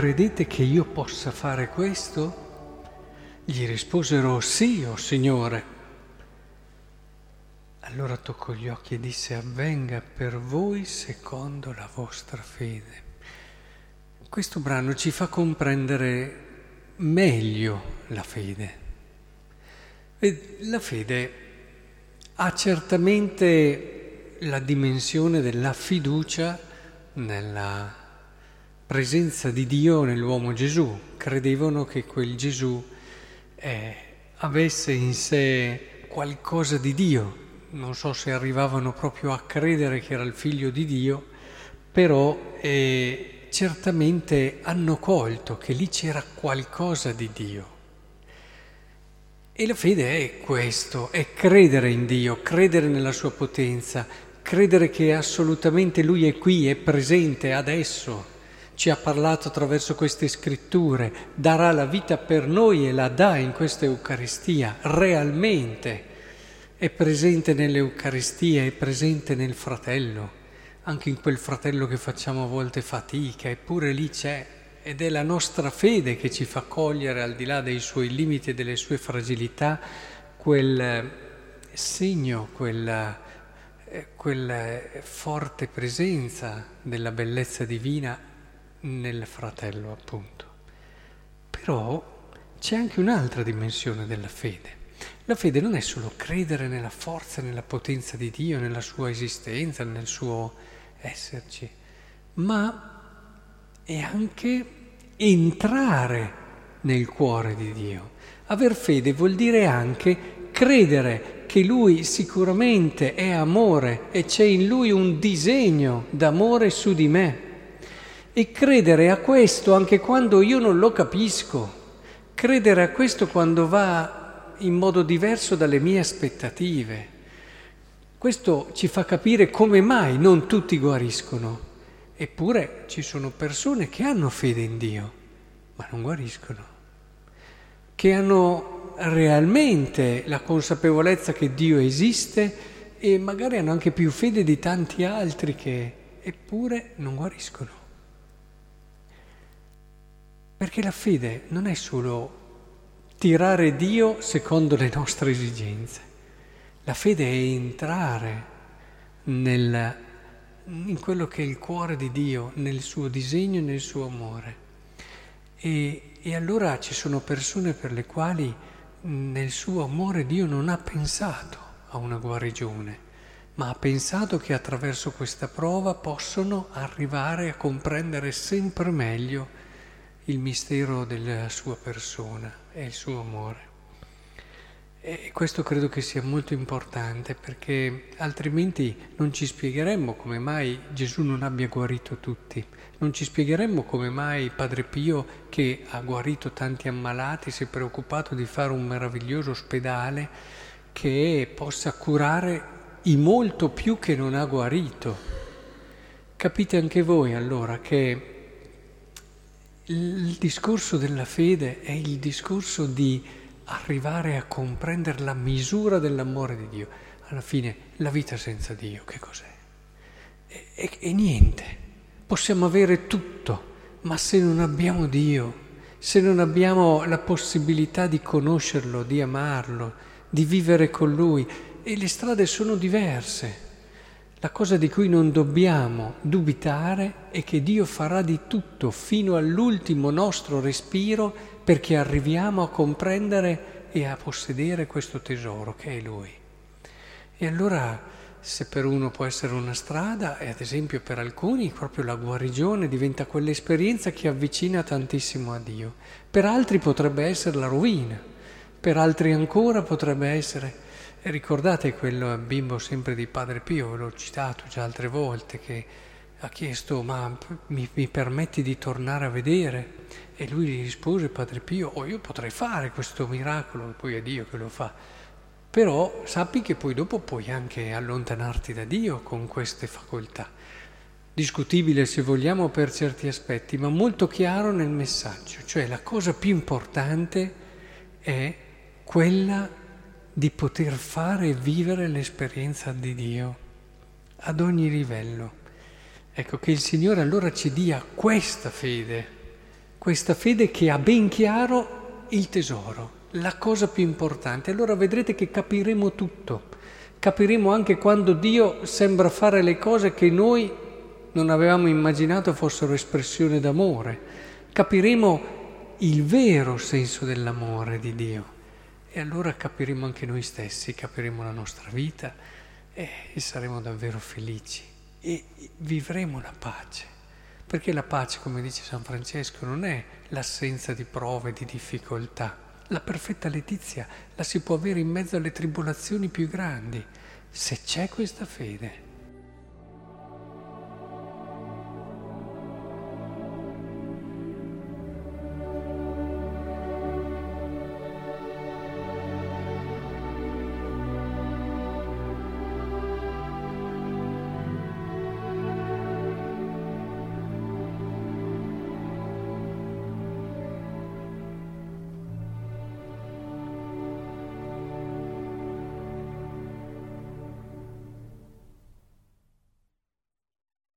credete che io possa fare questo? Gli risposero sì, o oh Signore. Allora toccò gli occhi e disse avvenga per voi secondo la vostra fede. Questo brano ci fa comprendere meglio la fede. La fede ha certamente la dimensione della fiducia nella presenza di Dio nell'uomo Gesù. Credevano che quel Gesù eh, avesse in sé qualcosa di Dio. Non so se arrivavano proprio a credere che era il figlio di Dio, però eh, certamente hanno colto che lì c'era qualcosa di Dio. E la fede è questo, è credere in Dio, credere nella sua potenza, credere che assolutamente Lui è qui, è presente adesso, ci ha parlato attraverso queste scritture, darà la vita per noi e la dà in questa Eucaristia, realmente. È presente nell'Eucaristia, è presente nel fratello, anche in quel fratello che facciamo a volte fatica, eppure lì c'è ed è la nostra fede che ci fa cogliere, al di là dei suoi limiti e delle sue fragilità, quel segno, quella, eh, quella forte presenza della bellezza divina nel fratello, appunto. Però c'è anche un'altra dimensione della fede. La fede non è solo credere nella forza, nella potenza di Dio, nella sua esistenza, nel suo esserci, ma è anche entrare nel cuore di Dio. Aver fede vuol dire anche credere che Lui sicuramente è amore e c'è in Lui un disegno d'amore su di me. E credere a questo anche quando io non lo capisco, credere a questo quando va in modo diverso dalle mie aspettative. Questo ci fa capire come mai non tutti guariscono. Eppure ci sono persone che hanno fede in Dio, ma non guariscono, che hanno realmente la consapevolezza che Dio esiste e magari hanno anche più fede di tanti altri che eppure non guariscono. Perché la fede non è solo tirare Dio secondo le nostre esigenze, la fede è entrare nel in quello che è il cuore di Dio, nel suo disegno e nel suo amore. E, e allora ci sono persone per le quali nel suo amore Dio non ha pensato a una guarigione, ma ha pensato che attraverso questa prova possono arrivare a comprendere sempre meglio il mistero della sua persona e il suo amore. E questo credo che sia molto importante perché altrimenti non ci spiegheremmo come mai Gesù non abbia guarito tutti, non ci spiegheremmo come mai Padre Pio, che ha guarito tanti ammalati, si è preoccupato di fare un meraviglioso ospedale che possa curare i molto più che non ha guarito. Capite anche voi allora che il discorso della fede è il discorso di arrivare a comprendere la misura dell'amore di Dio. Alla fine la vita senza Dio che cos'è? E, e, e niente. Possiamo avere tutto, ma se non abbiamo Dio, se non abbiamo la possibilità di conoscerlo, di amarlo, di vivere con Lui, e le strade sono diverse. La cosa di cui non dobbiamo dubitare è che Dio farà di tutto fino all'ultimo nostro respiro perché arriviamo a comprendere e a possedere questo tesoro che è Lui. E allora se per uno può essere una strada, e ad esempio per alcuni proprio la guarigione diventa quell'esperienza che avvicina tantissimo a Dio, per altri potrebbe essere la rovina, per altri ancora potrebbe essere... Ricordate quel bimbo sempre di Padre Pio, l'ho citato già altre volte, che ha chiesto ma mi, mi, permetti di tornare a vedere? E lui gli rispose, Padre Pio, oh, io potrei fare questo miracolo, poi è Dio che lo fa, però sappi che poi dopo puoi anche allontanarti da Dio con queste facoltà. Discutibile se vogliamo per certi aspetti, ma molto chiaro nel messaggio, cioè la cosa più importante è quella di poter fare e vivere l'esperienza di Dio ad ogni livello. Ecco che il Signore allora ci dia questa fede, questa fede che ha ben chiaro il tesoro, la cosa più importante. Allora vedrete che capiremo tutto, capiremo anche quando Dio sembra fare le cose che noi non avevamo immaginato fossero espressione d'amore, capiremo il vero senso dell'amore di Dio e allora capiremo anche noi stessi, capiremo la nostra vita e, saremo davvero felici e vivremo la pace. Perché la pace, come dice San Francesco, non è l'assenza di prove, di difficoltà. La perfetta letizia la si può avere in mezzo alle tribolazioni più grandi, se c'è questa fede.